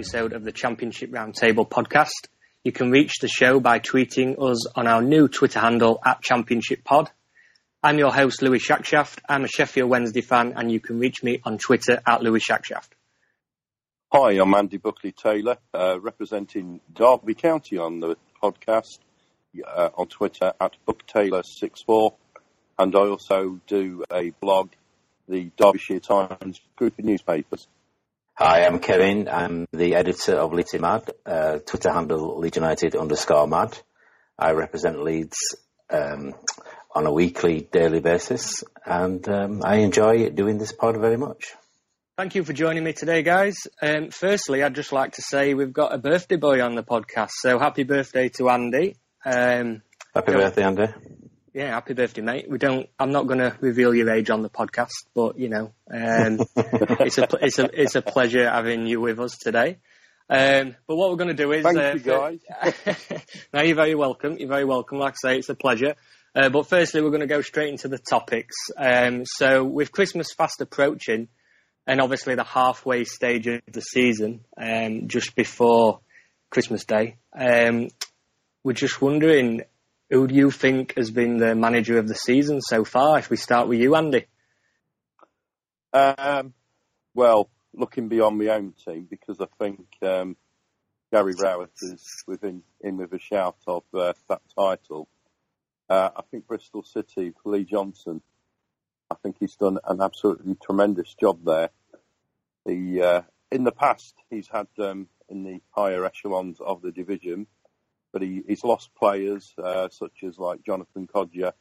Episode of the Championship Roundtable podcast. You can reach the show by tweeting us on our new Twitter handle at Championship Pod. I'm your host, Louis Shackshaft. I'm a Sheffield Wednesday fan, and you can reach me on Twitter at Louis Shackshaft. Hi, I'm Andy Buckley Taylor, uh, representing Derby County on the podcast, uh, on Twitter at BuckTaylor64, and I also do a blog, the Derbyshire Times group of newspapers. Hi, I'm Kevin. I'm the editor of Leeds Mad, uh, Twitter handle Leeds United underscore Mad. I represent Leeds um, on a weekly, daily basis, and um, I enjoy doing this pod very much. Thank you for joining me today, guys. Um, firstly, I'd just like to say we've got a birthday boy on the podcast, so happy birthday to Andy. Um, Happy birthday, Andy. Yeah, happy birthday, mate. We don't. I'm not going to reveal your age on the podcast, but you know, um, it's a it's a it's a pleasure having you with us today. Um, but what we're going to do is, Thank uh, you, guys. no, you're very welcome. You're very welcome. Like I say, it's a pleasure. Uh, but firstly, we're going to go straight into the topics. Um, so, with Christmas fast approaching, and obviously the halfway stage of the season, um, just before Christmas Day, um, we're just wondering who do you think has been the manager of the season so far? If we start with you, Andy. Um, well, looking beyond my own team, because I think um, Gary Rowett is within in with a shout of uh, that title. Uh, I think Bristol City, Lee Johnson, I think he's done an absolutely tremendous job there. He, uh, in the past, he's had um, in the higher echelons of the division, but he, he's lost players uh, such as like Jonathan Kodjia,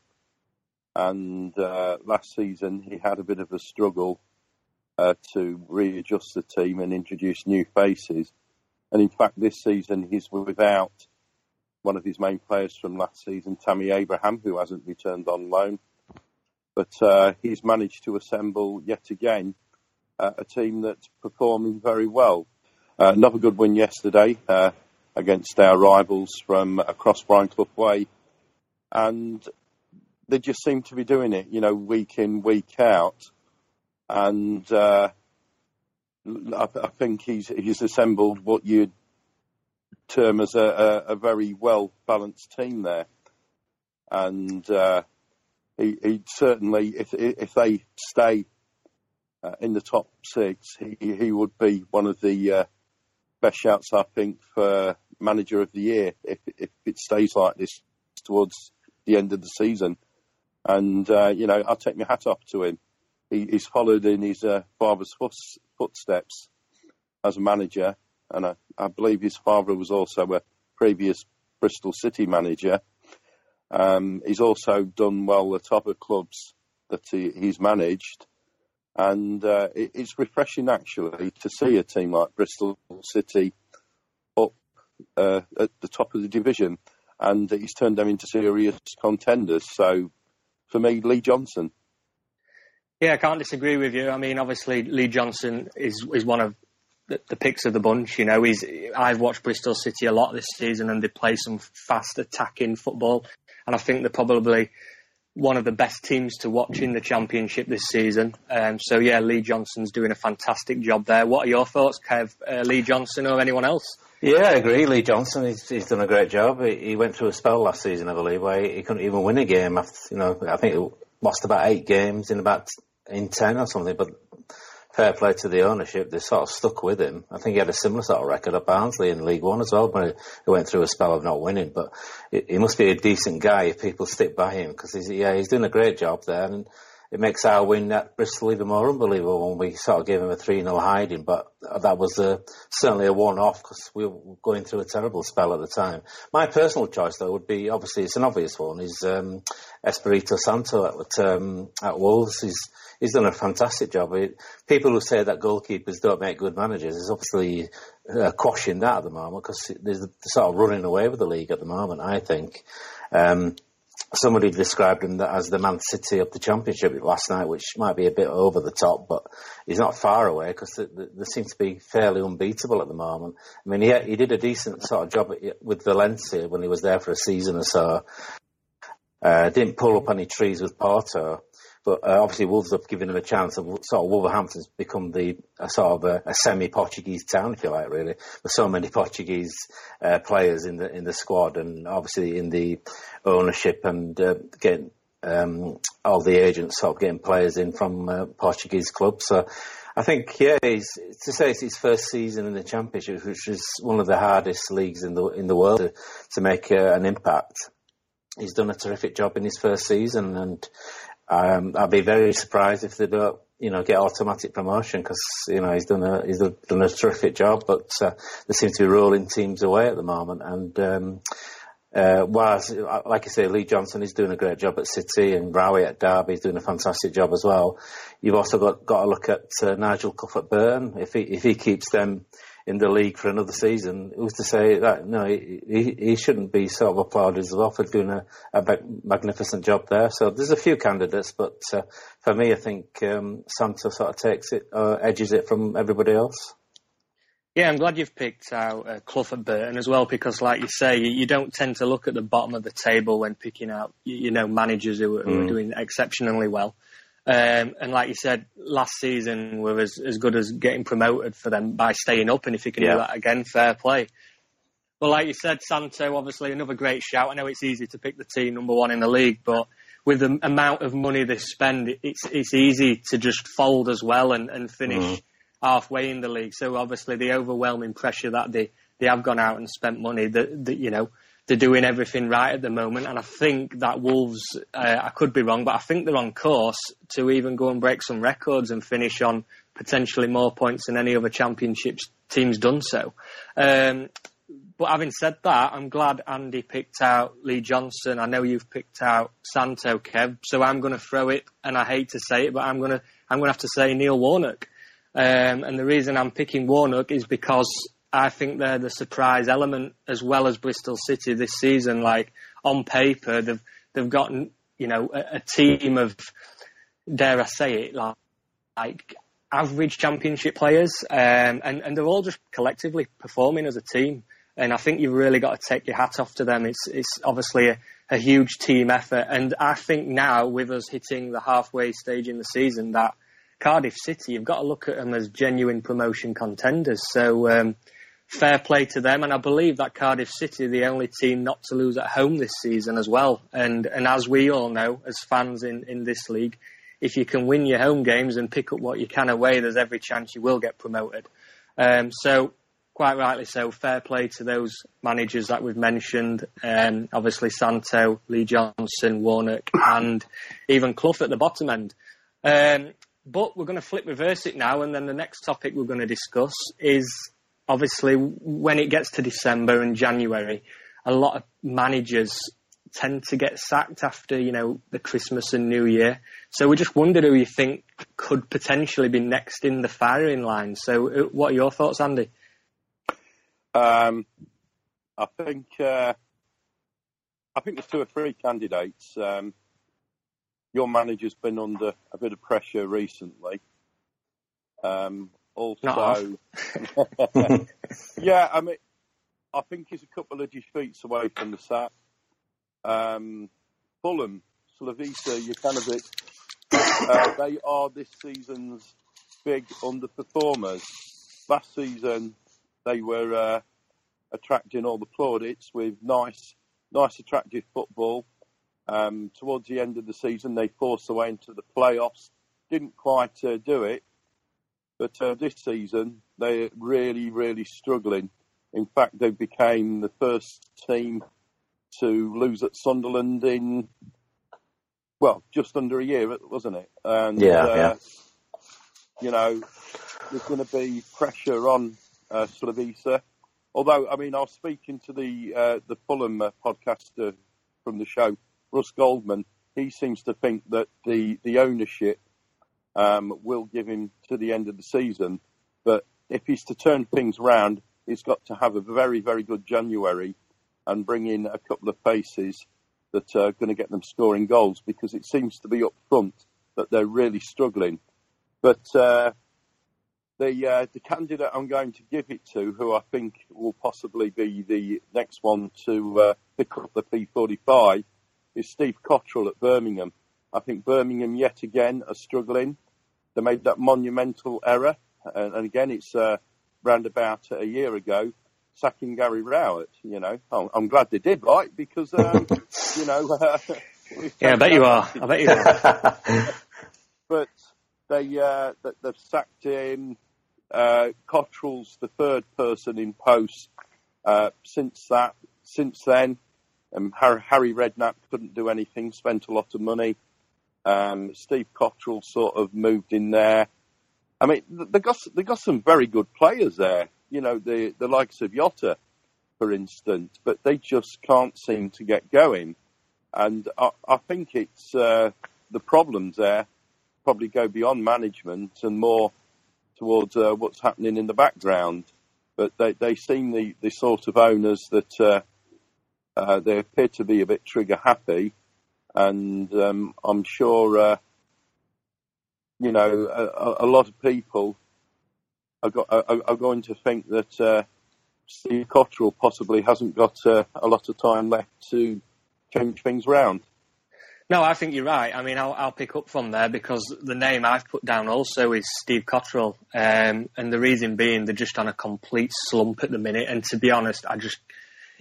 and uh, last season he had a bit of a struggle uh, to readjust the team and introduce new faces. And in fact, this season he's without one of his main players from last season, Tammy Abraham, who hasn't returned on loan. But uh, he's managed to assemble yet again uh, a team that's performing very well. Uh, another good win yesterday against our rivals from across Brian Clough Way, and they just seem to be doing it, you know, week in, week out. And uh, I, I think he's he's assembled what you'd term as a, a, a very well balanced team there, and uh, he, he certainly, if if they stay uh, in the top six, he he would be one of the uh, best shouts I think for manager of the year if if it stays like this towards the end of the season. And uh, you know, I'll take my hat off to him. He, he's followed in his uh, father's footsteps as a manager, and I, I believe his father was also a previous Bristol City manager. Um, he's also done well at other clubs that he, he's managed, and uh, it, it's refreshing actually to see a team like Bristol City uh, at the top of the division, and he's turned them into serious contenders. So, for me, Lee Johnson. Yeah, I can't disagree with you. I mean, obviously Lee Johnson is is one of the, the picks of the bunch. You know, he's I've watched Bristol City a lot this season, and they play some fast attacking football, and I think they're probably one of the best teams to watch in the championship this season. Um, so yeah, Lee Johnson's doing a fantastic job there. What are your thoughts, Kev? Uh, Lee Johnson or anyone else? Yeah, I agree. Lee Johnson, he's, he's done a great job. He, he went through a spell last season, I believe, where he, he couldn't even win a game. After, you know, I think he lost about eight games in about in ten or something. But fair play to the ownership, they sort of stuck with him. I think he had a similar sort of record at Barnsley in League One as well, but he went through a spell of not winning. But he must be a decent guy if people stick by him because he's yeah he's doing a great job there. And it makes our win at Bristol even more unbelievable when we sort of gave him a 3 0 hiding. But that was a, certainly a one off because we were going through a terrible spell at the time. My personal choice, though, would be obviously it's an obvious one is um, Espirito Santo at, um, at Wolves. He's, he's done a fantastic job. It, people who say that goalkeepers don't make good managers is obviously uh, quashing that at the moment because they're sort of running away with the league at the moment, I think. Um, somebody described him as the Man City of the Championship last night, which might be a bit over the top, but he's not far away because they, they, seem to be fairly unbeatable at the moment. I mean, he, he did a decent sort of job with Valencia when he was there for a season or so. Uh, didn't pull up any trees with Porto, but uh, obviously Wolves have given him a chance. Of, sort of Wolverhampton's become the sort of a, a, semi-Portuguese town, if you like, really. With so many Portuguese uh, players in the in the squad, and obviously in the ownership and uh, getting um, all the agents sort of getting players in from uh, Portuguese clubs. So I think, yeah, to say it's his first season in the Championship, which is one of the hardest leagues in the in the world to, to make uh, an impact. He's done a terrific job in his first season, and um, I'd be very surprised if they don't, you know, get automatic promotion because you know he's done a he's done a terrific job. But uh, they seem to be rolling teams away at the moment, and um, uh, whereas, like I say, Lee Johnson is doing a great job at City, and Rowie at Derby is doing a fantastic job as well. You've also got got to look at uh, Nigel Clough at Burn. If he if he keeps them in the league for another season, who's to say that no, he, he, shouldn't be sort of applauded as well for doing a, a magnificent job there. So there's a few candidates, but uh, for me, I think um, Santo sort of takes it, uh, edges it from everybody else. Yeah, I'm glad you've picked out uh, Clough at Burton as well, because like you say, you, you, don't tend to look at the bottom of the table when picking out, you, you know, managers who, who mm. are doing exceptionally well. Um, and like you said, last season were as, as good as getting promoted for them by staying up. And if you can yeah. do that again, fair play. Well, like you said, Santo, obviously another great shout. I know it's easy to pick the team number one in the league, but with the amount of money they spend, it's it's easy to just fold as well and, and finish mm. halfway in the league. So obviously the overwhelming pressure that they, they have gone out and spent money that, that you know they're doing everything right at the moment. And I think that Wolves, uh, I could be wrong, but I think they're on course to even go and break some records and finish on potentially more points than any other championships team's done so. Um, but having said that, I'm glad Andy picked out Lee Johnson. I know you've picked out Santo, Kev. So I'm going to throw it, and I hate to say it, but I'm going to I'm going to have to say Neil Warnock. Um, and the reason I'm picking Warnock is because I think they're the surprise element as well as Bristol City this season. Like on paper, they've they've gotten you know a, a team of dare I say it like, like average championship players, um, and and they're all just collectively performing as a team. And I think you've really got to take your hat off to them. It's it's obviously a, a huge team effort, and I think now with us hitting the halfway stage in the season that. Cardiff City, you've got to look at them as genuine promotion contenders. So um, fair play to them. And I believe that Cardiff City are the only team not to lose at home this season as well. And and as we all know, as fans in, in this league, if you can win your home games and pick up what you can away, there's every chance you will get promoted. Um, so quite rightly so, fair play to those managers that we've mentioned. Um, obviously Santo, Lee Johnson, Warnock, and even Clough at the bottom end. Um, but we're going to flip reverse it now, and then the next topic we're going to discuss is obviously when it gets to December and January, a lot of managers tend to get sacked after you know the Christmas and New Year. So we just wondered who you think could potentially be next in the firing line. So uh, what are your thoughts, Andy? Um, I think uh, I think there's two or three candidates. Um, your manager's been under a bit of pressure recently. Um, also, yeah, I mean, I think he's a couple of defeats away from the sack. Um, Fulham, Slavisa, Jokanovic, uh, they are this season's big underperformers. Last season, they were uh, attracting all the plaudits with nice, nice, attractive football. Um, towards the end of the season, they forced their way into the playoffs. Didn't quite uh, do it, but uh, this season, they're really, really struggling. In fact, they became the first team to lose at Sunderland in well, just under a year, wasn't it? And, yeah, uh, yeah. You know, there's going to be pressure on uh, Slavisa. Although, I mean, I was speaking to the uh, the Fulham uh, podcaster from the show, Russ Goldman. He seems to think that the the ownership um, will give him to the end of the season. But if he's to turn things around, he's got to have a very, very good January and bring in a couple of faces that are going to get them scoring goals because it seems to be up front that they're really struggling. But uh, the uh, the candidate I'm going to give it to, who I think will possibly be the next one to uh, pick up the P45, is Steve Cotterill at Birmingham. I think Birmingham yet again are struggling. They made that monumental error, and, and again it's uh, round about a year ago, sacking Gary Rowett. You know, I'm, I'm glad they did, right? Because um, you know, uh, yeah, I bet you are. I bet you are. but they uh, they've sacked him. Uh, Cotterill's the third person in post uh, since that. Since then, um, Harry, Harry Redknapp couldn't do anything. Spent a lot of money. Um, Steve Cotterill sort of moved in there. I mean, they got they got some very good players there. You know, the the likes of Jota, for instance, but they just can't seem to get going. And I, I think it's uh, the problems there probably go beyond management and more towards uh, what's happening in the background. But they they seem the the sort of owners that uh, uh they appear to be a bit trigger happy, and um, I'm sure uh, you know, a, a lot of people are, go, are, are, going to think that uh, Steve Cotterill possibly hasn't got uh, a lot of time left to change things round. No, I think you're right. I mean, I'll, I'll, pick up from there because the name I've put down also is Steve Cotterill, um, and the reason being they're just on a complete slump at the minute. And to be honest, I just,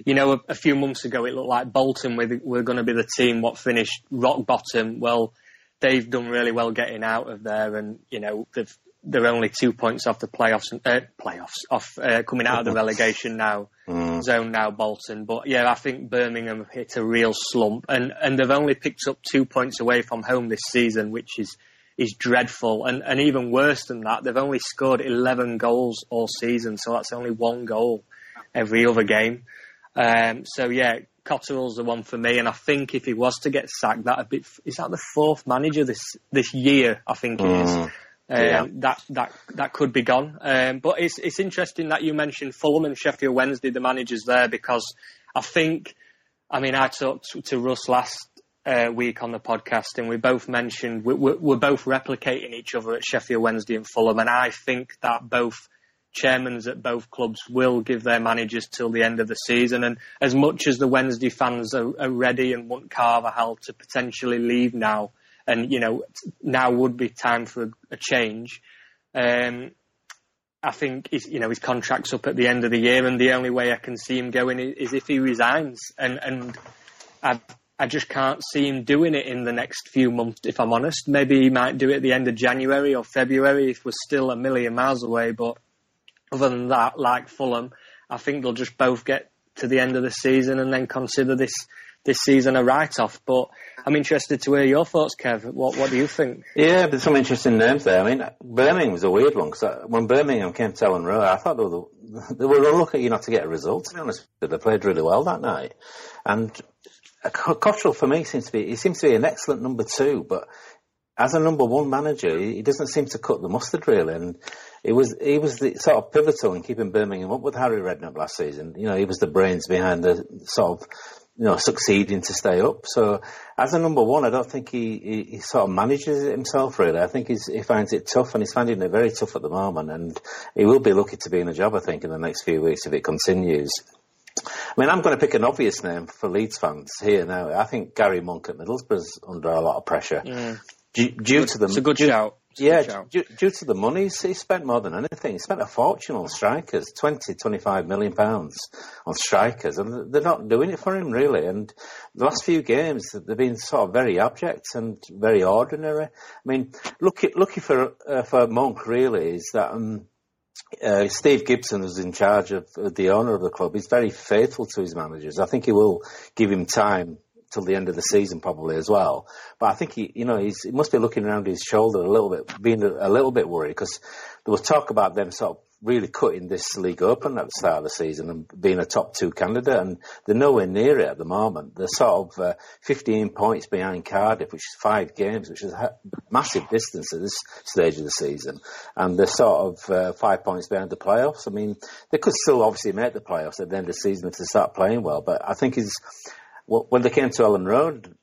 you know, a, a few months ago it looked like Bolton were, were going to be the team what finished rock bottom. Well, they've done really well getting out of there, and you know they've they're only two points off the playoffs, uh, playoffs off uh, coming out of the relegation now mm. zone now Bolton. But yeah, I think Birmingham have hit a real slump, and and they've only picked up two points away from home this season, which is is dreadful. And and even worse than that, they've only scored eleven goals all season, so that's only one goal every other game. Um, so yeah, Cotterill's the one for me, and I think if he was to get sacked, that be is that the fourth manager this this year? I think is. Mm, yeah. Um, that that that could be gone. Um, but it's it's interesting that you mentioned Fulham and Sheffield Wednesday, the managers there, because I think, I mean, I talked to Russ last uh, week on the podcast, and we both mentioned we, we're, we're both replicating each other at Sheffield Wednesday and Fulham, and I think that both chairmans at both clubs will give their managers till the end of the season. And as much as the Wednesday fans are, are ready and want Carvalhal to potentially leave now, and you know now would be time for a, a change. Um, I think his, you know his contract's up at the end of the year, and the only way I can see him going is, if he resigns. And and I I just can't see him doing it in the next few months. If I'm honest, maybe he might do it at the end of January or February if we're still a million miles away. But other than that, like Fulham, I think they'll just both get to the end of the season and then consider this this season a write off. But I'm interested to hear your thoughts, Kev. What what do you think? Yeah, there's some interesting names there. I mean, Birmingham was a weird one because uh, when Birmingham came to Elland Road, I thought they were, they were unlucky you not to get a result. To be honest, they played really well that night, and uh, Cotterill for me seems to be he seems to be an excellent number two, but as a number one manager, he doesn't seem to cut the mustard really. And he was he was the sort of pivotal in keeping Birmingham up with Harry Redknapp last season. You know, he was the brains behind the sort of you know succeeding to stay up. So as a number one, I don't think he, he, he sort of manages it himself really. I think he finds it tough, and he's finding it very tough at the moment. And he will be lucky to be in a job, I think, in the next few weeks if it continues. I mean, I'm going to pick an obvious name for Leeds fans here now. I think Gary Monk at Middlesbrough's under a lot of pressure. Mm. Due, due to the, it's a good due, shout. Yeah, due, due, to the money, he spent more than anything. He spent a fortune on strikers, 20, 25 million pounds on strikers, and they're not doing it for him really. And the last few games, they've been sort of very abject and very ordinary. I mean, lucky, lucky for uh, for Monk really is that. Um, uh, Steve Gibson, who's in charge of uh, the owner of the club, he's very faithful to his managers. I think he will give him time till the end of the season probably as well. But I think he, you know, he's, he must be looking around his shoulder a little bit, being a, a little bit worried because there was talk about them sort of really cutting this league open at the start of the season and being a top two candidate, and they're nowhere near it at the moment. They're sort of uh, 15 points behind Cardiff, which is five games, which is a massive distance at this stage of the season, and they're sort of uh, five points behind the playoffs. I mean, they could still obviously make the playoffs at the end of the season if they start playing well, but I think he's when they came to Elland Road,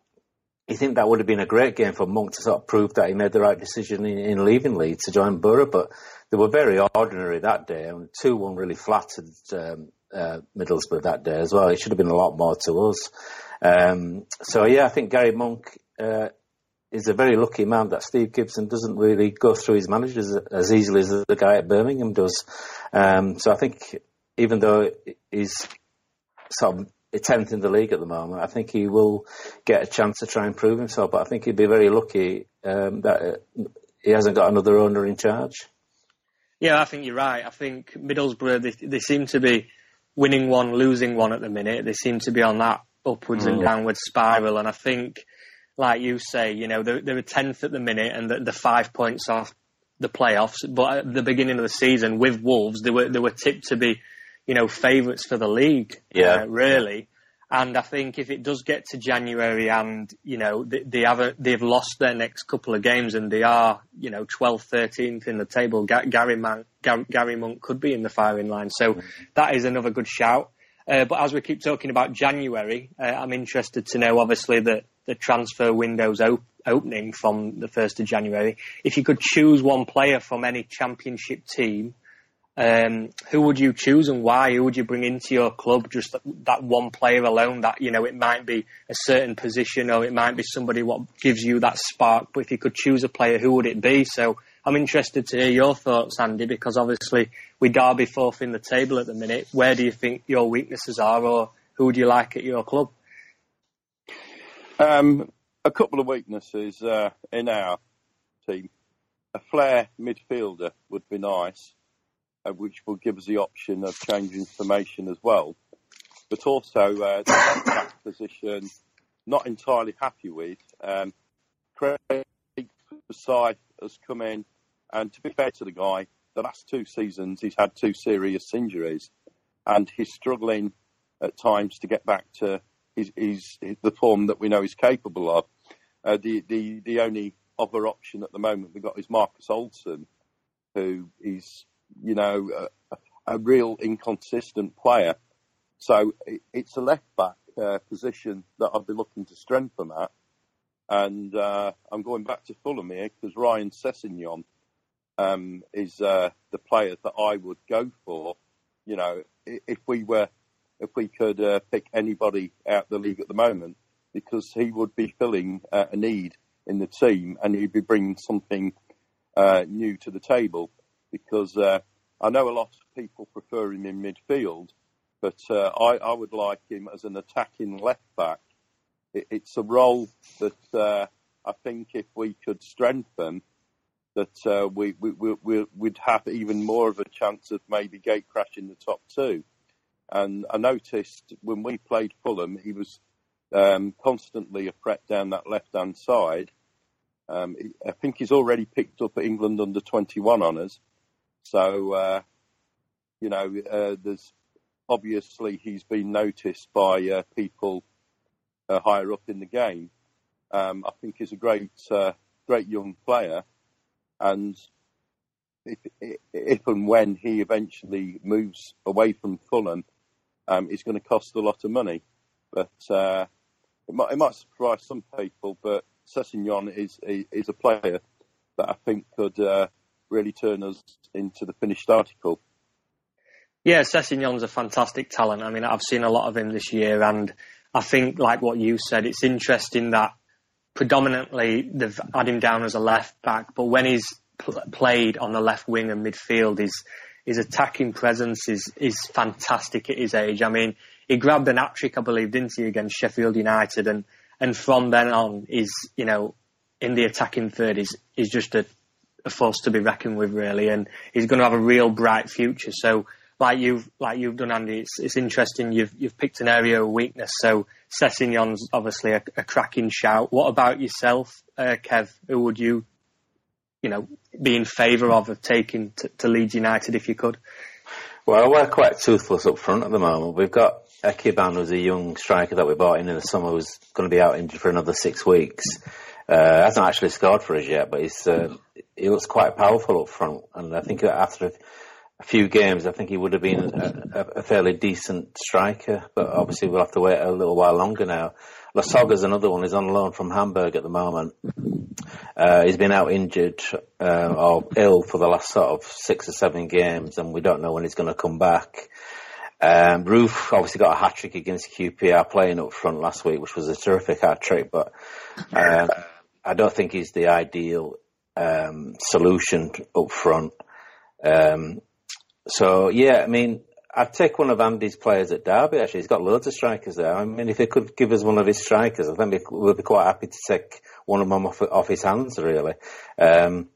you think that would have been a great game for Monk to sort of prove that he made the right decision in, in leaving Leeds to join Borough, but they were very ordinary that day, and 2 1 really flattered um, uh, Middlesbrough that day as well. It should have been a lot more to us. Um, so, yeah, I think Gary Monk uh, is a very lucky man that Steve Gibson doesn't really go through his managers as easily as the guy at Birmingham does. Um, so, I think even though he's sort of 10th in the league at the moment. I think he will get a chance to try and prove himself, but I think he'd be very lucky um, that uh, he hasn't got another owner in charge. Yeah, I think you're right. I think Middlesbrough, they, they seem to be winning one, losing one at the minute. They seem to be on that upwards mm. and downwards spiral. And I think, like you say, you know, they're, they're 10th at the minute and they're, they're five points off the playoffs. But at the beginning of the season with Wolves, they were, they were tipped to be, you know, favourites for the league. Yeah. Uh, really. And I think if it does get to January and, you know, they, they have a, they've lost their next couple of games and they are, you know, 12th, 13th in the table, Gary, Man, Gary Monk could be in the firing line. So that is another good shout. Uh, but as we keep talking about January, uh, I'm interested to know, obviously, that the transfer window's op- opening from the 1st of January. If you could choose one player from any championship team um, who would you choose and why? Who would you bring into your club? Just that, that, one player alone. That you know, it might be a certain position, or it might be somebody what gives you that spark. But if you could choose a player, who would it be? So I'm interested to hear your thoughts, Andy, because obviously we Derby fourth in the table at the minute. Where do you think your weaknesses are, or who would you like at your club? Um, a couple of weaknesses uh, in our team. A flair midfielder would be nice which will give us the option of changing formation as well. But also uh, the position, not entirely happy with. Um, Craig Forsyth has come in, and to be fair to the guy, the last two seasons he's had two serious injuries, and he's struggling at times to get back to his, his, his the form that we know he's capable of. Uh, the, the the only other option at the moment we've got is Marcus Olsson, who is you know, a, a real inconsistent player. So it, it's a left back uh, position that I've been looking to strengthen at. And uh, I'm going back to Fulham here because Ryan Sessegnon um, is uh, the player that I would go for. You know, if we were, if we could uh, pick anybody out the league at the moment, because he would be filling uh, a need in the team and he'd be bringing something uh, new to the table because uh, I know a lot of people prefer him in midfield, but uh, I, I, would like him as an attacking left back. It, it's a role that uh, I think if we could strengthen, that uh, we, we, we, would have even more of a chance of maybe gate crashing the top two. And I noticed when we played Fulham, he was um, constantly a threat down that left hand side. Um, I think he's already picked up England under 21 honours. So, uh, you know, uh, there's obviously he's been noticed by uh, people uh, higher up in the game. Um, I think he's a great, uh, great young player, and if, if, and when he eventually moves away from Fulham, um, it's going to cost a lot of money. But uh, it might, it, might, surprise some people. But Sessegnon is is a player that I think could really turn us into the finished article. Yeah, Sessegnon's a fantastic talent. I mean, I've seen a lot of him this year, and I think, like what you said, it's interesting that predominantly they've had him down as a left back, but when he's pl- played on the left wing and midfield, his his attacking presence is is fantastic at his age. I mean, he grabbed an hat trick, I believe, didn't he, against Sheffield United, and and from then on, is you know in the attacking third is is just a a force to be reckoned with, really, and he's going to have a real bright future. So, like you've like you've done, Andy, it's it's interesting. You've you've picked an area of weakness. So Sessegnon's obviously a, a cracking shout. What about yourself, uh, Kev? Who would you, you know, be in favour of of taking to, to Leeds United if you could? Well, we're quite toothless up front at the moment. We've got Ekuban, who's a young striker that we bought in in the summer, who's going to be out injured for another six weeks. Uh, hasn't actually scored for us yet, but he's uh, he looks quite powerful up front. And I think after a few games, I think he would have been a, a, fairly decent striker. But obviously, we'll have to wait a little while longer now. Lasogga's another one. He's on loan from Hamburg at the moment. Uh, he's been out injured uh, or ill for the last sort of six or seven games, and we don't know when he's going to come back. Um, Roofe obviously got a hat trick against QPR playing up front last week, which was a terrific hat trick, but uh, I don't think he's the ideal um, solution up front. Um, so yeah, I mean, I'd take one of Andy's players at Derby. Actually, he's got loads of strikers there. I mean, if he could give us one of his strikers, I think we'd be quite happy to take one of them off, off his hands, really. Um,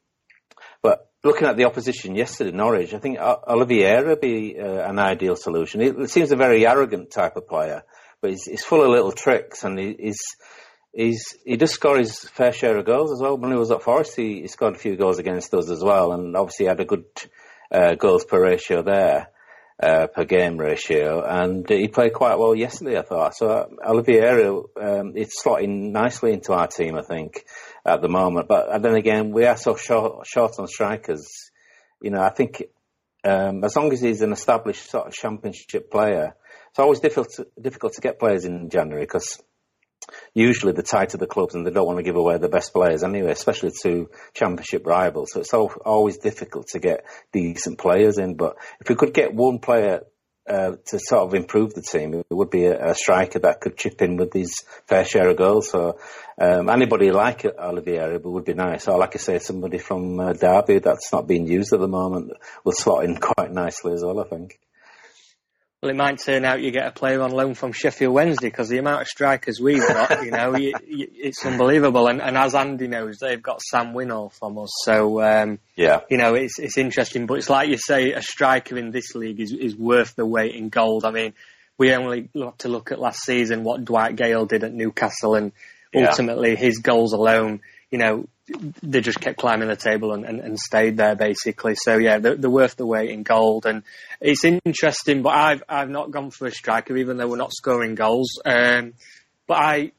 but looking at the opposition yesterday, Norwich, I think Oliveira would be uh, an ideal solution. He seems a very arrogant type of player, but he's, he's full of little tricks, and he, he's he's he does score his fair share of goals as well. When he was at Forest, he, he scored a few goals against us as well, and obviously had a good uh, goals per ratio there, uh, per game ratio, and he played quite well yesterday, I thought. So uh, Oliveira, um, it's slotting nicely into our team, I think, at the moment. But then again, we are so short, short on strikers. You know, I think um, as long as he's an established sort of championship player, it's always difficult to, difficult to get players in January because usually the tighter the clubs and they don't want to give away the best players anyway, especially to championship rivals. So it's always difficult to get decent players in. But if we could get one player uh, to sort of improve the team, it would be a, a, striker that could chip in with his fair share of goals. So um, anybody like Olivier would be nice. Or like I say, somebody from uh, Derby that's not being used at the moment will slot in quite nicely as well, I think. Well, it might turn out you get a player on loan from Sheffield Wednesday because the amount of strikers we've got, you know, you, you, it's unbelievable. And, and, as Andy knows, they've got Sam Winnall from us. So, um, yeah, you know, it's it's interesting. But it's like you say, a striker in this league is is worth the weight in gold. I mean, we only have to look at last season what Dwight Gayle did at Newcastle, and ultimately yeah. his goals alone, you know, they just kept climbing the table and, and, and stayed there basically. So yeah, they're, they're, worth the weight in gold, and it's interesting. But I've I've not gone for a striker, even though we're not scoring goals. Um, but I,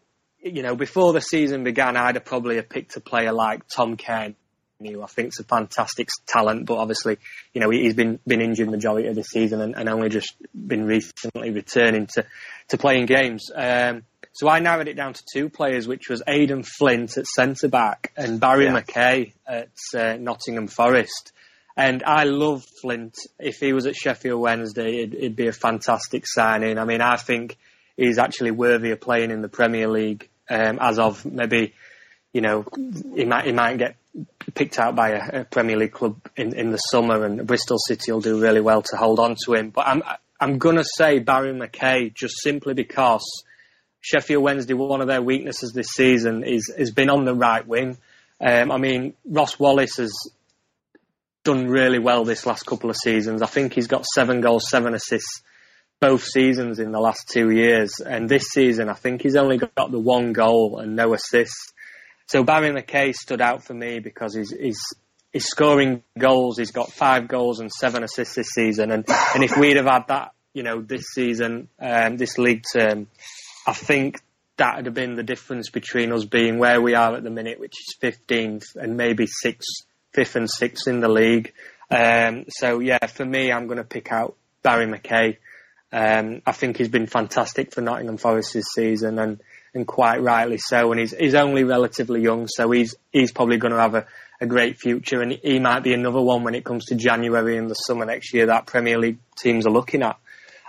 you know, before the season began, I'd have probably have picked a player like Tom Cairney, who I think is a fantastic talent. But obviously, you know, he's been been injured the majority of the season and, and only just been recently returning to to playing games. Um, so I narrowed it down to two players, which was Aden Flint at centre back and Barrie yeah. McKay at uh, Nottingham Forest. And I love Flint. If he was at Sheffield Wednesday, it'd, it'd, be a fantastic signing. I mean, I think he's actually worthy of playing in the Premier League. Um, as of maybe, you know, he might he might get picked out by a, a Premier League club in, in the summer, and Bristol City will do really well to hold on to him. But I'm I'm gonna say Barrie McKay just simply because Sheffield Wednesday, one of their weaknesses this season is has been on the right wing. Um, I mean, Ross Wallace has done really well this last couple of seasons. I think he's got seven goals, seven assists both seasons in the last two years. And this season, I think he's only got the one goal and no assists. So Barrie McKay stood out for me because he's, he's, he's scoring goals. He's got five goals and seven assists this season. And, and if we'd have had that, you know, this season, um, this league term, I think that would have been the difference between us being where we are at the minute, which is 15th, and maybe sixth, fifth and sixth in the league. Um, so yeah, for me, I'm going to pick out Barrie McKay. Um, I think he's been fantastic for Nottingham Forest this season, and and quite rightly so. And he's he's only relatively young, so he's he's probably going to have a, a great future, and he might be another one when it comes to January and the summer next year that Premier League teams are looking at.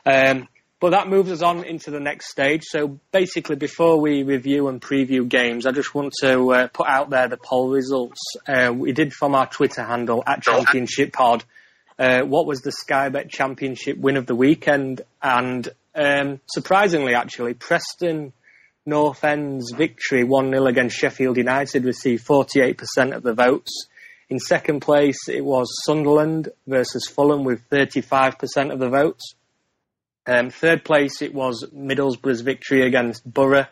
Um, but that moves us on into the next stage. So basically, before we review and preview games, I just want to uh, put out there the poll results. Uh, we did from our Twitter handle at Championship Pod. Uh, what was the Sky Bet Championship win of the weekend? And um, surprisingly, actually, Preston North End's victory 1 0 against Sheffield United received 48% of the votes. In second place, it was Sunderland versus Fulham with 35% of the votes. Um, third place, it was Middlesbrough's victory against Borough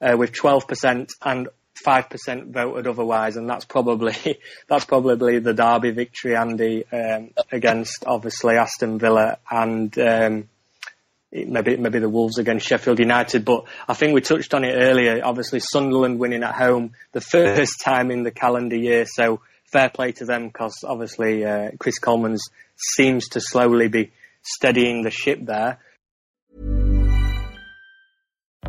uh, with 12% and 5% voted otherwise, and that's probably that's probably the Derby victory, Andy, um, against obviously Aston Villa and um, maybe maybe the Wolves against Sheffield United. But I think we touched on it earlier. Obviously, Sunderland winning at home the first time in the calendar year, so fair play to them because obviously uh, Chris Coleman's seems to slowly be steadying the ship there.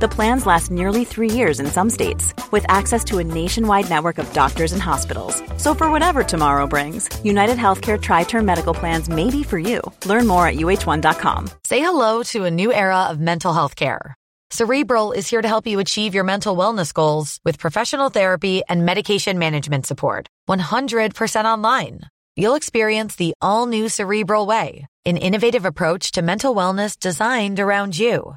The plans last nearly three years in some states, with access to a nationwide network of doctors and hospitals. So for whatever tomorrow brings, United Healthcare Tri-Term Medical Plans may be for you. Learn more at uhone.com. Say hello to a new era of mental health care. Cerebral is here to help you achieve your mental wellness goals with professional therapy and medication management support. 100% online you'll experience the all new Cerebral Way, an innovative approach to mental wellness designed around you.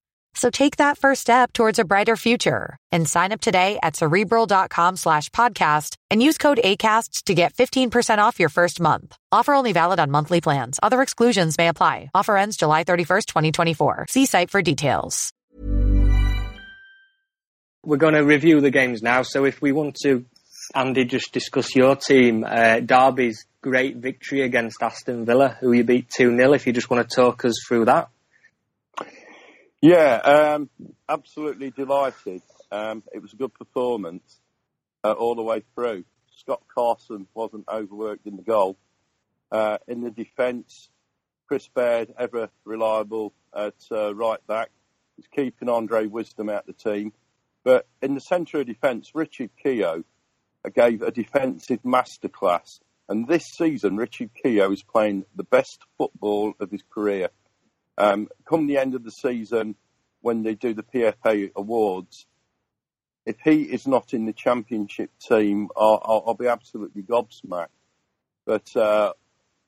So take that first step towards a brighter future and sign up today at cerebral.com slash podcast and use code ACasts to get 15% off your first month. Offer only valid on monthly plans. Other exclusions may apply. Offer ends July 31st, 2024. See site for details. We're going to review the games now. So if we want to, Andy, just discuss your team, uh, Derby's great victory against Aston Villa, who you beat 2-0. If you just want to talk us through that. Yeah, um, absolutely delighted. Um, it was a good performance uh, all the way through. Scott Carson wasn't overworked in the goal. Uh, in the defence, Chris Baird, ever reliable at uh, right back, is keeping Andre Wisdom out the team. But in the centre of defence, Richard Keogh gave a defensive masterclass. And this season, Richard Keogh is playing the best football of his career. Um, come the end of the season, when they do the PFA awards, if he is not in the championship team, I'll, I'll, I'll be absolutely gobsmacked. But uh,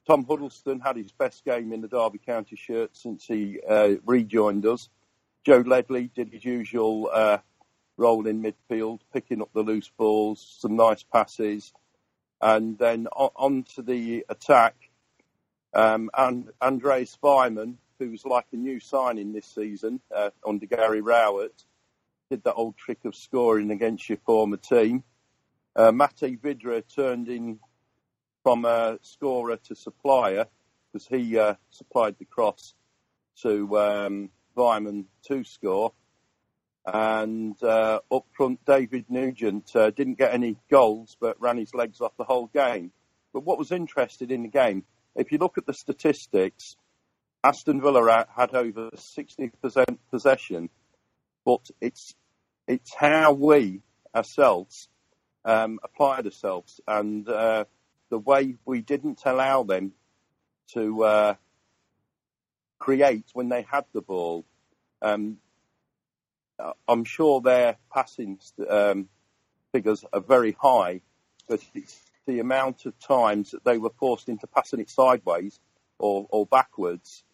Tom Huddlestone had his best game in the Derby County shirt since he uh, rejoined us. Joe Ledley did his usual uh, role in midfield, picking up the loose balls, some nice passes, and then on, on to the attack. Um, and Andreas Weimann who's like a new signing this season uh, under Gary Rowett, did that old trick of scoring against your former team. Uh, Mate Vydra turned in from a scorer to supplier because he uh, supplied the cross to um, Weimann to score. And uh, up front, David Nugent uh, didn't get any goals, but ran his legs off the whole game. But what was interesting in the game, if you look at the statistics, Aston Villa had over 60% possession, but it's it's how we ourselves um, applied ourselves and uh, the way we didn't allow them to uh, create when they had the ball. Um, I'm sure their passing um, figures are very high, but it's the amount of times that they were forced into passing it sideways or, or backwards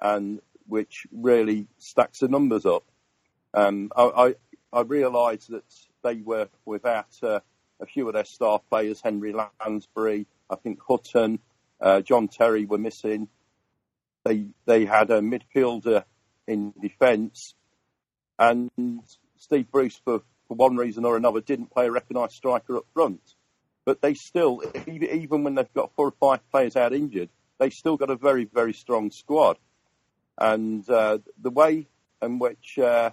and which really stacks the numbers up. Um, I, I, I realised that they were without uh, a few of their star players, Henry Lansbury, I think Hutton, uh, John Terry were missing. They they had a midfielder in defence, and Steve Bruce, for, for one reason or another, didn't play a recognised striker up front. But they still, even when they've got four or five players out injured, they still got a very very strong squad. And uh, the way in which uh,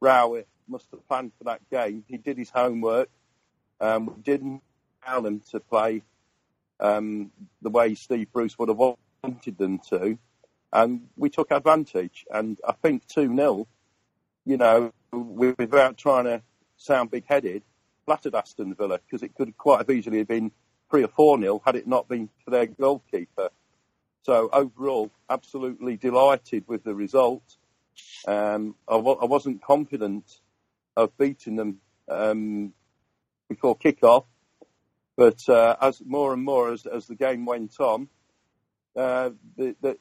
Rowett must have planned for that game, he did his homework. Um, we didn't allow them to play um, the way Steve Bruce would have wanted them to. And we took advantage. And I think 2 0, you know, without trying to sound big-headed, flattered Aston Villa because it could quite have easily have been three or four nil had it not been for their goalkeeper. So overall, absolutely delighted with the result. Um, I w- I wasn't confident of beating them um, before kick-off, but uh, as more and more as, as the game went on, uh, the, the,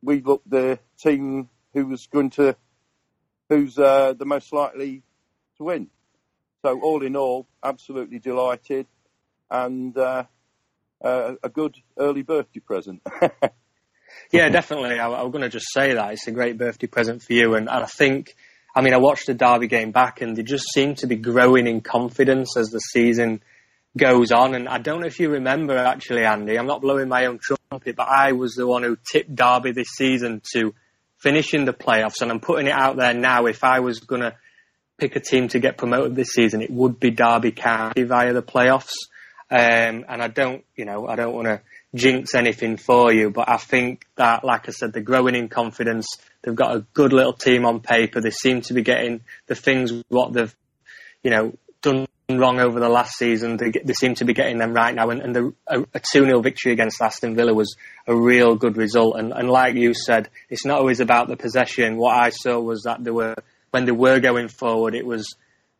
we looked the team who was going to, who's uh, the most likely to win. So all in all, absolutely delighted, and uh, uh, a good early birthday present. yeah, definitely. I, I was going to just say that it's a great birthday present for you, and, and I think. I mean, I watched the Derby game back, and they just seem to be growing in confidence as the season goes on. And I don't know if you remember, actually, Andy. I'm not blowing my own trumpet, but I was the one who tipped Derby this season to finish in the playoffs, and I'm putting it out there now. If I was going to pick a team to get promoted this season, it would be Derby County via the playoffs. Um, and I don't, you know, I don't want to jinx anything for you, but I think that, like I said, they're growing in confidence. They've got a good little team on paper. They seem to be getting the things what they've, you know, done wrong over the last season. They, they seem to be getting them right now. And, and the, a, a 2 0 victory against Aston Villa was a real good result. And, and like you said, it's not always about the possession. What I saw was that they were, when they were going forward, it was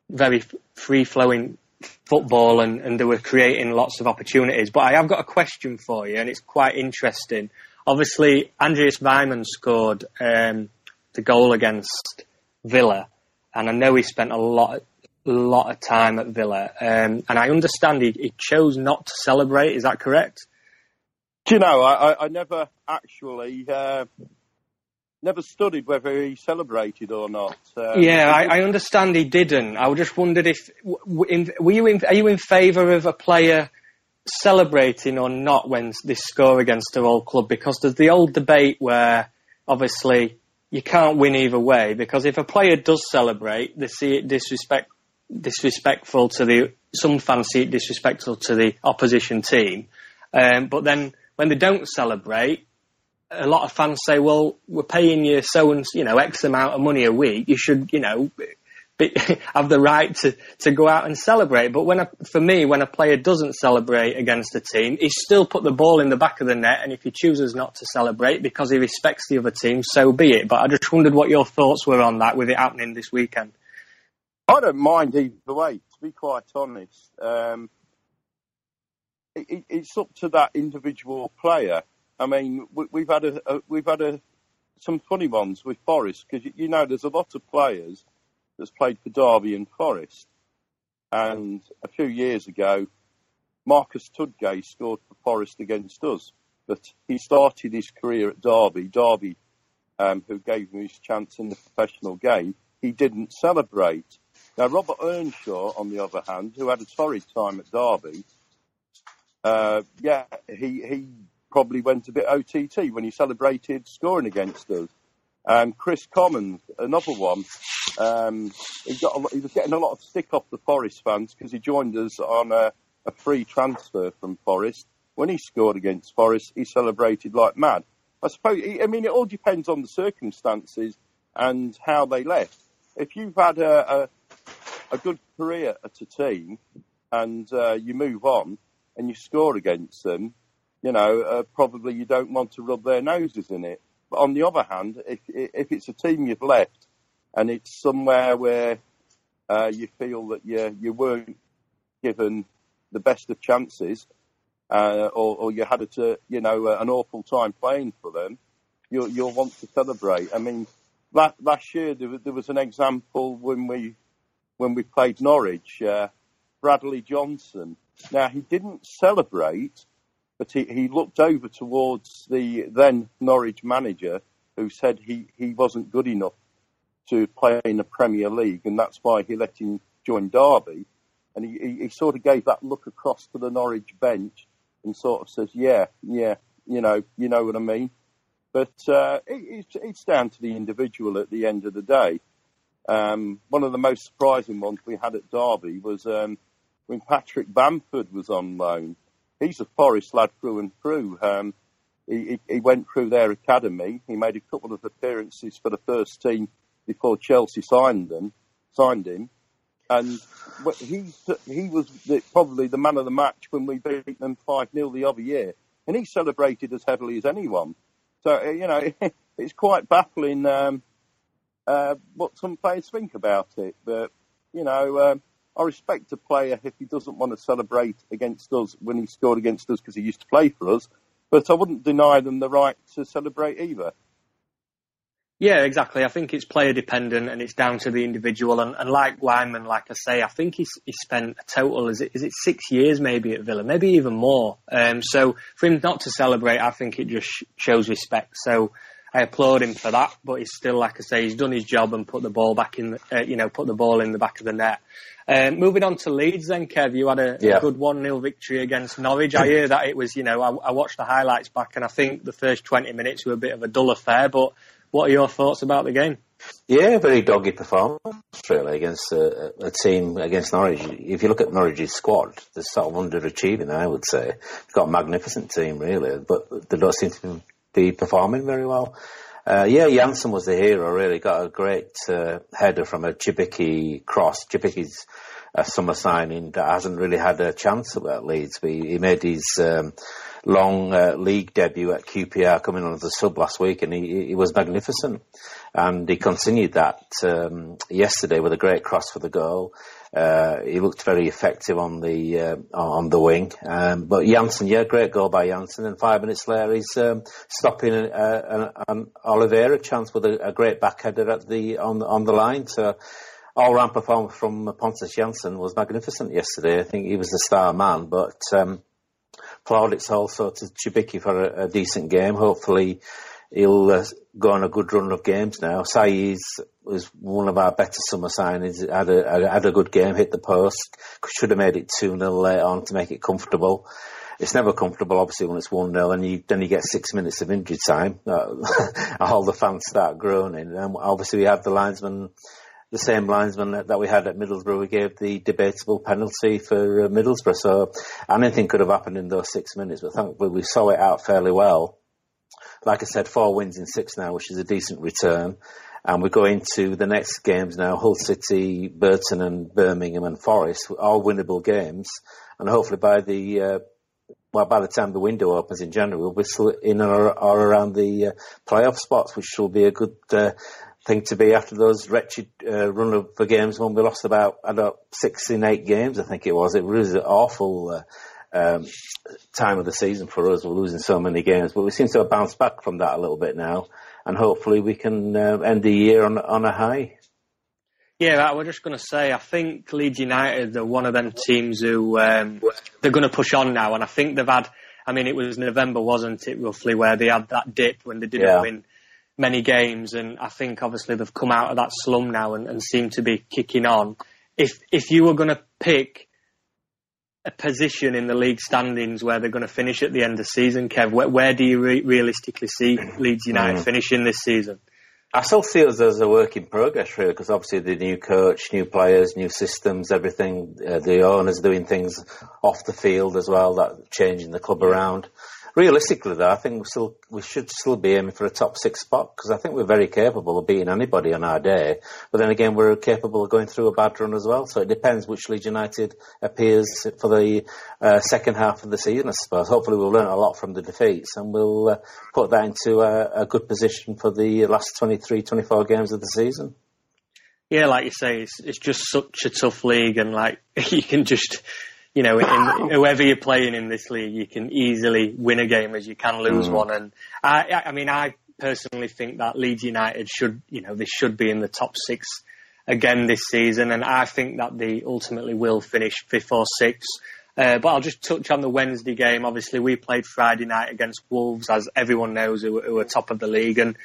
very free flowing football and, and they were creating lots of opportunities. But I have got a question for you, and it's quite interesting. Obviously, Andreas Weimann scored um, the goal against Villa, and I know he spent a lot lot of time at Villa, um, and I understand he, he, chose not to celebrate. Is that correct? Do you know, I, I never actually uh, never studied whether he celebrated or not. Um, yeah, I, I, understand he didn't. I just wondered if in, were you in, are you in favour of a player celebrating or not when they score against their old club? Because there's the old debate where obviously you can't win either way. Because if a player does celebrate, they see it disrespect disrespectful to the some fans see it disrespectful to the opposition team. Um, but then when they don't celebrate, a lot of fans say, "Well, we're paying you so and you know X amount of money a week. You should you know be, have the right to to go out and celebrate." But when a, for me, when a player doesn't celebrate against a team, he still put the ball in the back of the net, and if he chooses not to celebrate because he respects the other team, so be it. But I just wondered what your thoughts were on that with it happening this weekend. I don't mind either way, to be quite honest. Um, it, it's up to that individual player. I mean, we, have had a, a, we've had a, some funny ones with Forest because you, you, know there's a lot of players that's played for Derby and Forest, and a few years ago, Marcus Tudgay scored for Forest against us, but he started his career at Derby. Derby, um, who gave him his chance in the professional game, he didn't celebrate. Now, Robert Earnshaw, on the other hand, who had a torrid time at Derby, uh, yeah, he, he probably went a bit OTT when he celebrated scoring against us. Um, Kris Commons, another one, um, he, got a, he was getting a lot of stick off the Forest fans because he joined us on a, a free transfer from Forest. When he scored against Forest, he celebrated like mad. I suppose, I mean, it all depends on the circumstances and how they left. If you've had a, a a good career at a team and uh, you move on and you score against them, you know, uh, probably you don't want to rub their noses in it. But on the other hand, if, if it's a team you've left and it's somewhere where uh, you feel that you, you weren't given the best of chances, uh, or, or, you had a, you know, uh, an awful time playing for them, you'll, you'll want to celebrate. I mean, last, last year there was, there was an example when we when we played Norwich, uh, Bradley Johnson. Now, he didn't celebrate, but he, he looked over towards the then Norwich manager who said he, he wasn't good enough to play in the Premier League, and that's why he let him join Derby. And he, he, he sort of gave that look across to the Norwich bench and sort of says, yeah, yeah, you know, you know what I mean. But uh, it, it's, it's down to the individual at the end of the day. Um, one of the most surprising ones we had at Derby was um, when Patrick Bamford was on loan. He's a Forest lad through and through. Um, he, he, went through their academy. He made a couple of appearances for the first team before Chelsea signed them, signed him. and he he was the, probably the man of the match when we beat them five 0 the other year, and he celebrated as heavily as anyone. So uh, you know, it's quite baffling um, uh, what some players think about it. But you know, um, I respect a player if he doesn't want to celebrate against us when he scored against us because he used to play for us. But I wouldn't deny them the right to celebrate either. Yeah, exactly. I think it's player dependent and it's down to the individual. And, and like Weimann, like I say, I think he's he spent a total is it is it six years maybe at Villa, maybe even more. Um, so for him not to celebrate, I think it just shows respect. So I applaud him for that. But he's still, like I say, he's done his job and put the ball back in, the, uh, you know, put the ball in the back of the net. Um, moving on to Leeds, then Kev, you had a, yeah. a good one 0 victory against Norwich. I hear that it was, you know, I, I watched the highlights back, and I think the first twenty minutes were a bit of a dull affair, but what are your thoughts about the game? Yeah, very doggy performance really against a, a, team against Norwich. If you look at Norwich's squad, they're sort of underachieving. I would say they've got a magnificent team really, but they don't seem to be performing very well. Uh, yeah, Jansson was the hero. Really got a great uh, header from a Cibicki cross. Cibicki's a summer signing that hasn't really had a chance at Leeds. He, he made his um, long uh, league debut at QPR coming on as a sub last week, and he, he was magnificent. And he continued that um, yesterday with a great cross for the goal. Uh, he looked very effective on the uh, on the wing. Um, but Jansson, yeah, great goal by Jansson. And five minutes later, he's um, stopping an, an Oliveira chance with a, a great backheader at the on on the line. So all-round performance from Pontus Jansson was magnificent yesterday. I think he was the star man, but um, plaudits also to Cibicki for a, a decent game. Hopefully, he'll uh, go on a good run of games now. Saiz was one of our better summer signings. Had a, had a good game, hit the post. Should have made it 2 0 late on to make it comfortable. It's never comfortable, obviously, when it's 1 0 and you, then you get six minutes of injury time. all the fans start groaning. And obviously, we had the linesman the same linesman that we had at Middlesbrough. We gave the debatable penalty for uh, Middlesbrough. So anything could have happened in those six minutes, but thankfully we saw it out fairly well. Like I said, four wins in six now, which is a decent return. And we go into the next games now, Hull City, Burton and Birmingham and Forest, all winnable games. And hopefully by the, uh, well, by the time the window opens in January, we'll be in or, or around the uh, playoff spots, which will be a good uh, thing to be after those wretched uh, run of the games when we lost about about six in eight games. I think it was. It was an awful uh, um, time of the season for us. We're losing so many games, but we seem to have bounced back from that a little bit now, and hopefully we can uh, end the year on on a high. Yeah, I was just going to say, I think Leeds United are one of them teams who um, they're going to push on now, and I think they've had. I mean, it was November, wasn't it, roughly, where they had that dip when they didn't yeah. win many games, and I think obviously they've come out of that slum now and, and seem to be kicking on. If if you were going to pick a position in the league standings where they're going to finish at the end of the season, Kev, where, where do you re- realistically see Leeds United mm. finishing this season? I still see us as a work in progress, really, because obviously the new coach, new players, new systems, everything. Uh, the owners doing things off the field as well, that changing the club around realistically, though, I think we still we should still be aiming for a top six spot because I think we're very capable of beating anybody on our day. But then again, we're capable of going through a bad run as well. So it depends which Leeds United appears for the uh, second half of the season. I suppose. Hopefully, we'll learn a lot from the defeats and we'll uh, put that into a, a good position for the last 23, 24 games of the season. Yeah, like you say, it's, it's just such a tough league, and like you can just you know, in, whoever you're playing in this league, you can easily win a game as you can lose mm. one. And I, I mean, I personally think that Leeds United should, you know, they should be in the top six again this season. And I think that they ultimately will finish fifth or sixth. Uh, but I'll just touch on the Wednesday game. Obviously, we played Friday night against Wolves, as everyone knows, who, who are top of the league. And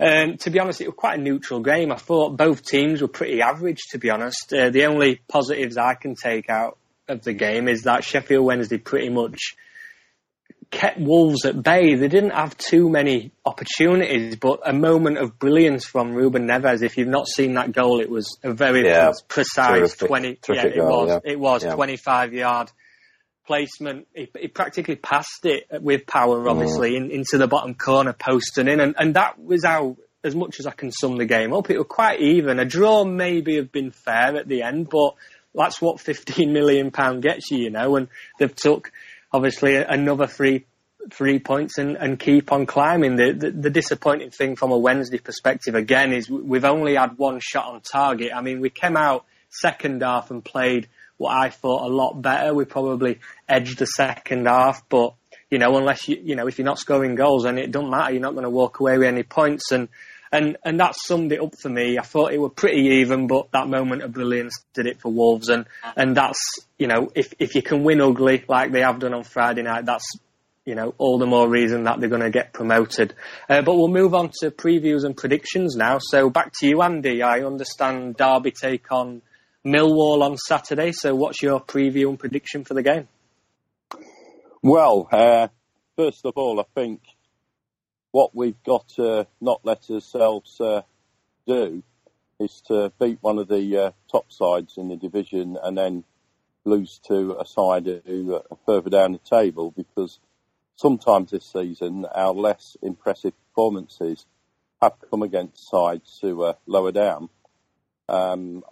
um, to be honest, it was quite a neutral game. I thought both teams were pretty average, to be honest. Uh, the only positives I can take out of the game is that Sheffield Wednesday pretty much kept Wolves at bay. They didn't have too many opportunities, but a moment of brilliance from Ruben Neves. If you've not seen that goal, it was a very yeah, precise terrific, twenty. Terrific yeah, it goal, was. Yeah. It was twenty-five yard placement. He, he, practically passed it with power, obviously, mm. in, into the bottom corner post and in, and, and that was how as much as I can sum the game up, it was quite even. A draw maybe have been fair at the end, but that's what 15 million pound gets you, you know. And they've took obviously another three three points and, and keep on climbing. The, the, the disappointing thing from a Wednesday perspective again is we've only had one shot on target. I mean, we came out second half and played what I thought a lot better. We probably edged the second half, but you know, unless you, you know, if you're not scoring goals, and it doesn't matter. You're not going to walk away with any points. And, and, and that summed it up for me. I thought it were pretty even, but that moment of brilliance did it for Wolves. And, and that's, you know, if, if you can win ugly like they have done on Friday night, that's, you know, all the more reason that they're going to get promoted. Uh, but we'll move on to previews and predictions now. So back to you, Andy. I understand Derby take on Millwall on Saturday. So what's your preview and prediction for the game? Well, uh, first of all, I think what we've got to not let ourselves uh, do is to beat one of the uh, top sides in the division and then lose to a side who are further down the table because sometimes this season our less impressive performances have come against sides who are lower down. Um,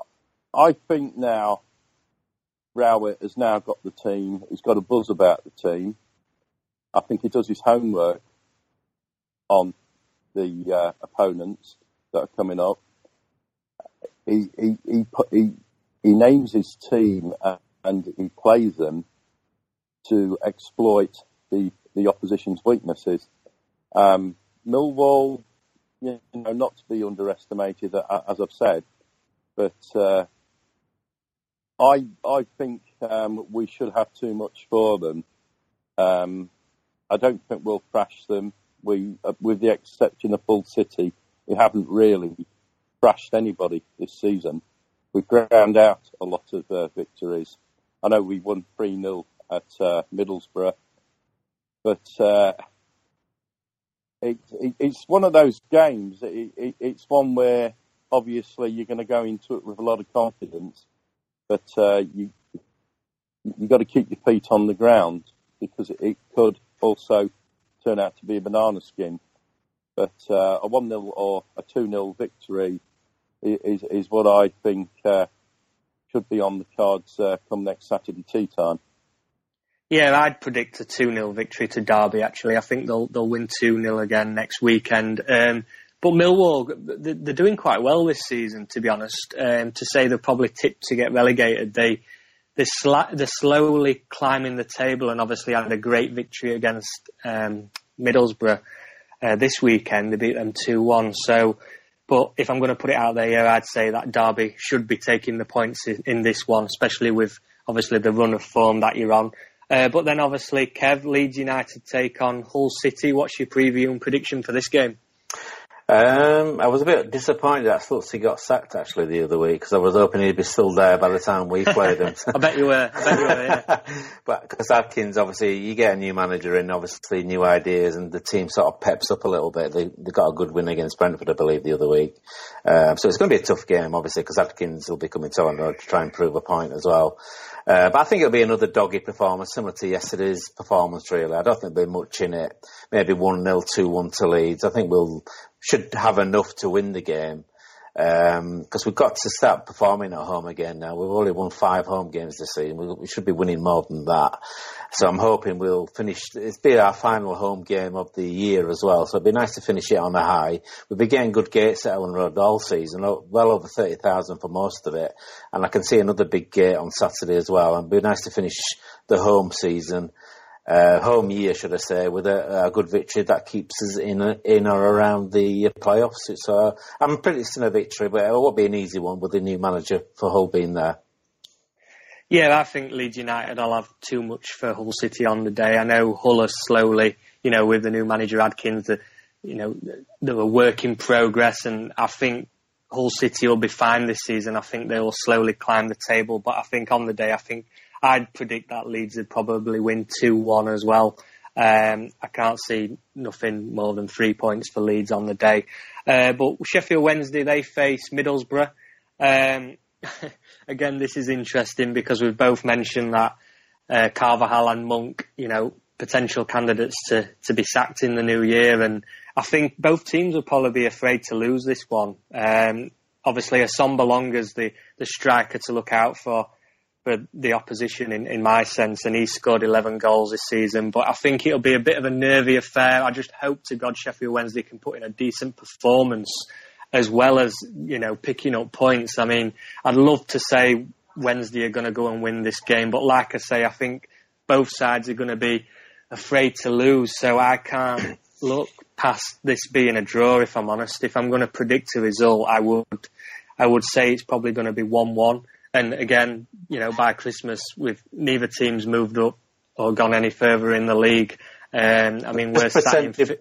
I think now Rowett has now got the team. He's got a buzz about the team. I think he does his homework on the uh, opponents that are coming up. He he he, he, he names his team and he plays them to exploit the the opposition's weaknesses. Um, Millwall, you know, not to be underestimated, as I've said, but uh, I I think um, we should have too much for them. Um, I don't think we'll thrash them. We, uh, with the exception of Hull City, we haven't really thrashed anybody this season. We've ground out a lot of uh, victories. I know we won 3 0 at uh, Middlesbrough, but uh, it, it, it's one of those games. It, it's one where obviously you're going to go into it with a lot of confidence but uh, you you got to keep your feet on the ground because it could also turn out to be a banana skin. But uh, a one 0 or a two 0 victory is is what I think uh, should be on the cards uh, come next Saturday tea time. Yeah, I'd predict a 2 0 victory to Derby, actually. I think they'll they'll win 2 0 again next weekend. Um, but Millwall, they're doing quite well this season, to be honest. Um, to say they're probably tipped to get relegated, they they're, sli- they're slowly climbing the table, and obviously had a great victory against um, Middlesbrough uh, this weekend. They beat them two one. So, but if I'm going to put it out there, yeah, I'd say that Derby should be taking the points in, in this one, especially with obviously the run of form that you're on. Uh, but then obviously, Kev, Leeds United take on Hull City. What's your preview and prediction for this game? Um, I was a bit disappointed that Slutsky got sacked actually the other week because I was hoping he'd be still there by the time we played him. I bet you were. I bet you were. Yeah. but because Adkins, obviously, you get a new manager in, obviously new ideas, and the team sort of peps up a little bit. They they got a good win against Brentford, I believe, the other week. Um, so it's going to be a tough game, obviously, because Adkins will be coming to on to try and prove a point as well. Uh, but I think it'll be another doggy performance, similar to yesterday's performance, really. I don't think there'll be much in it. Maybe 1-0, 2-1 to Leeds. I think we'll should have enough to win the game. Because um, we've got to start performing at home again now. We've only won five home games this season. We, we should be winning more than that. So I'm hoping we'll finish. It's be our final home game of the year as well. So it'd be nice to finish it on a high. We've been getting good gates at Elland Road all season, well over thirty thousand for most of it. And I can see another big gate on Saturday as well. And it'd be nice to finish the home season uh, home year, should I say, with a, a, good victory that keeps us in in or around the playoffs. Uh, I'm predicting a victory, but it won't be an easy one with the new manager for Hull being there. Yeah, I think Leeds United will have too much for Hull City on the day. I know Hull are slowly, you know, with the new manager Adkins, the, you know, they're a work in progress, and I think Hull City will be fine this season. I think they will slowly climb the table, but I think on the day, I think I'd predict that Leeds would probably win 2-1 as well. Um, I can't see nothing more than three points for Leeds on the day. Uh, but Sheffield Wednesday, they face Middlesbrough. Um, again, this is interesting because we've both mentioned that uh, Carvalhal and Monk, you know, potential candidates to, to be sacked in the new year. And I think both teams will probably be afraid to lose this one. Um, obviously, Assombalonga's the the striker to look out for for the opposition in, in my sense, and he scored 11 goals this season. But I think it'll be a bit of a nervy affair. I just hope to God Sheffield Wednesday can put in a decent performance as well as, you know, picking up points. I mean, I'd love to say Wednesday are going to go and win this game, but like I say, I think both sides are going to be afraid to lose. So I can't look past this being a draw, if I'm honest. If I'm going to predict a result, I would, I would say it's probably going to be 1-1 and again, you know, by Christmas, with neither teams moved up or gone any further in the league. Um, I mean, we're pretend, if,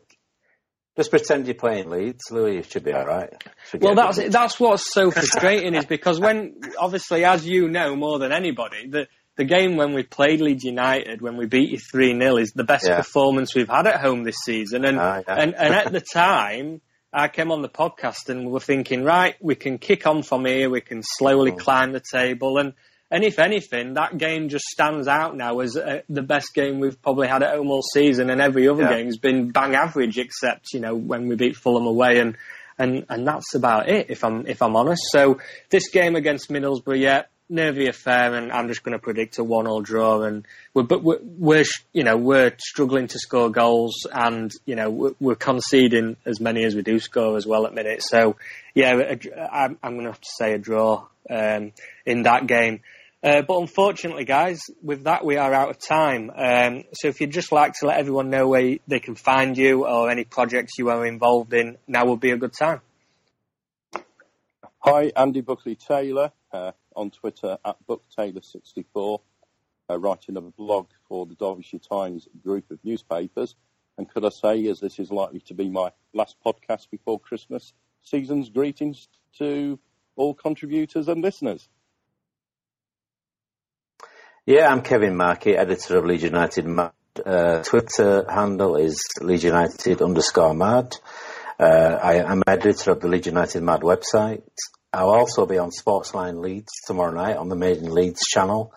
just pretend you're playing Leeds, Louis. You should be all right. Well, that's that's what's so frustrating is because when, obviously, as you know more than anybody, the the game when we played Leeds United, when we beat you three 0 is the best yeah. performance we've had at home this season, and uh, yeah. and and at the time. I came on the podcast and we were thinking, right, we can kick on from here, we can slowly oh. climb the table, and and if anything, that game just stands out now as uh, the best game we've probably had at home all season, and every other yeah. game's been bang average, except you know when we beat Fulham away, and and and that's about it. If I'm if I'm honest, so this game against Middlesbrough, yeah, nervy affair, and I'm just going to predict a one-all draw. And we're, but we're, we're, you know we're struggling to score goals, and you know we're, we're conceding as many as we do score as well at minutes. So yeah, I'm, I'm going to have to say a draw um, in that game. Uh, but unfortunately, guys, with that we are out of time. Um, so if you'd just like to let everyone know where they can find you or any projects you are involved in, now would be a good time. Hi, Andy Buckley Taylor uh, on Twitter at BookTaylor64, uh, writing a blog for the Derbyshire Times group of newspapers. And could I say, as this is likely to be my last podcast before Christmas, season's greetings to all contributors and listeners. Yeah, I'm Kevin Markey, editor of Leeds United Mad. Uh, Twitter handle is Leeds United underscore Mad. Uh, I, am editor of the Leeds United Mad website. I'll also be on Sportsline Leeds tomorrow night on the Made in Leeds channel.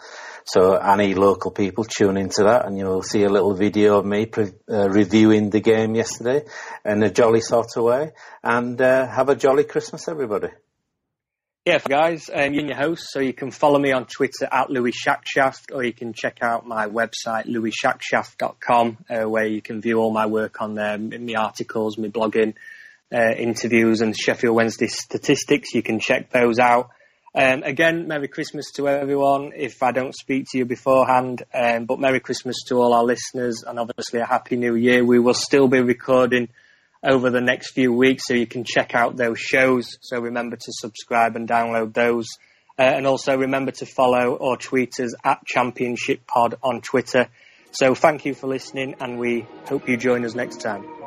So any local people tune into that and you'll see a little video of me pre- uh, reviewing the game yesterday in a jolly sort of way. And uh, have a jolly Christmas, everybody. Yeah, guys, um, you're your host, so you can follow me on Twitter at Louis Shackshaft, or you can check out my website, louisshackshaft.com, uh, where you can view all my work on there, my articles, my blogging, uh, interviews, and Sheffield Wednesday statistics. You can check those out. Um, again, Merry Christmas to everyone. If I don't speak to you beforehand, um, but Merry Christmas to all our listeners, and obviously a Happy New Year. We will still be recording over the next few weeks, so you can check out those shows. So remember to subscribe and download those. Uh, and also remember to follow or tweet us at Championship Pod on Twitter. So thank you for listening, and we hope you join us next time.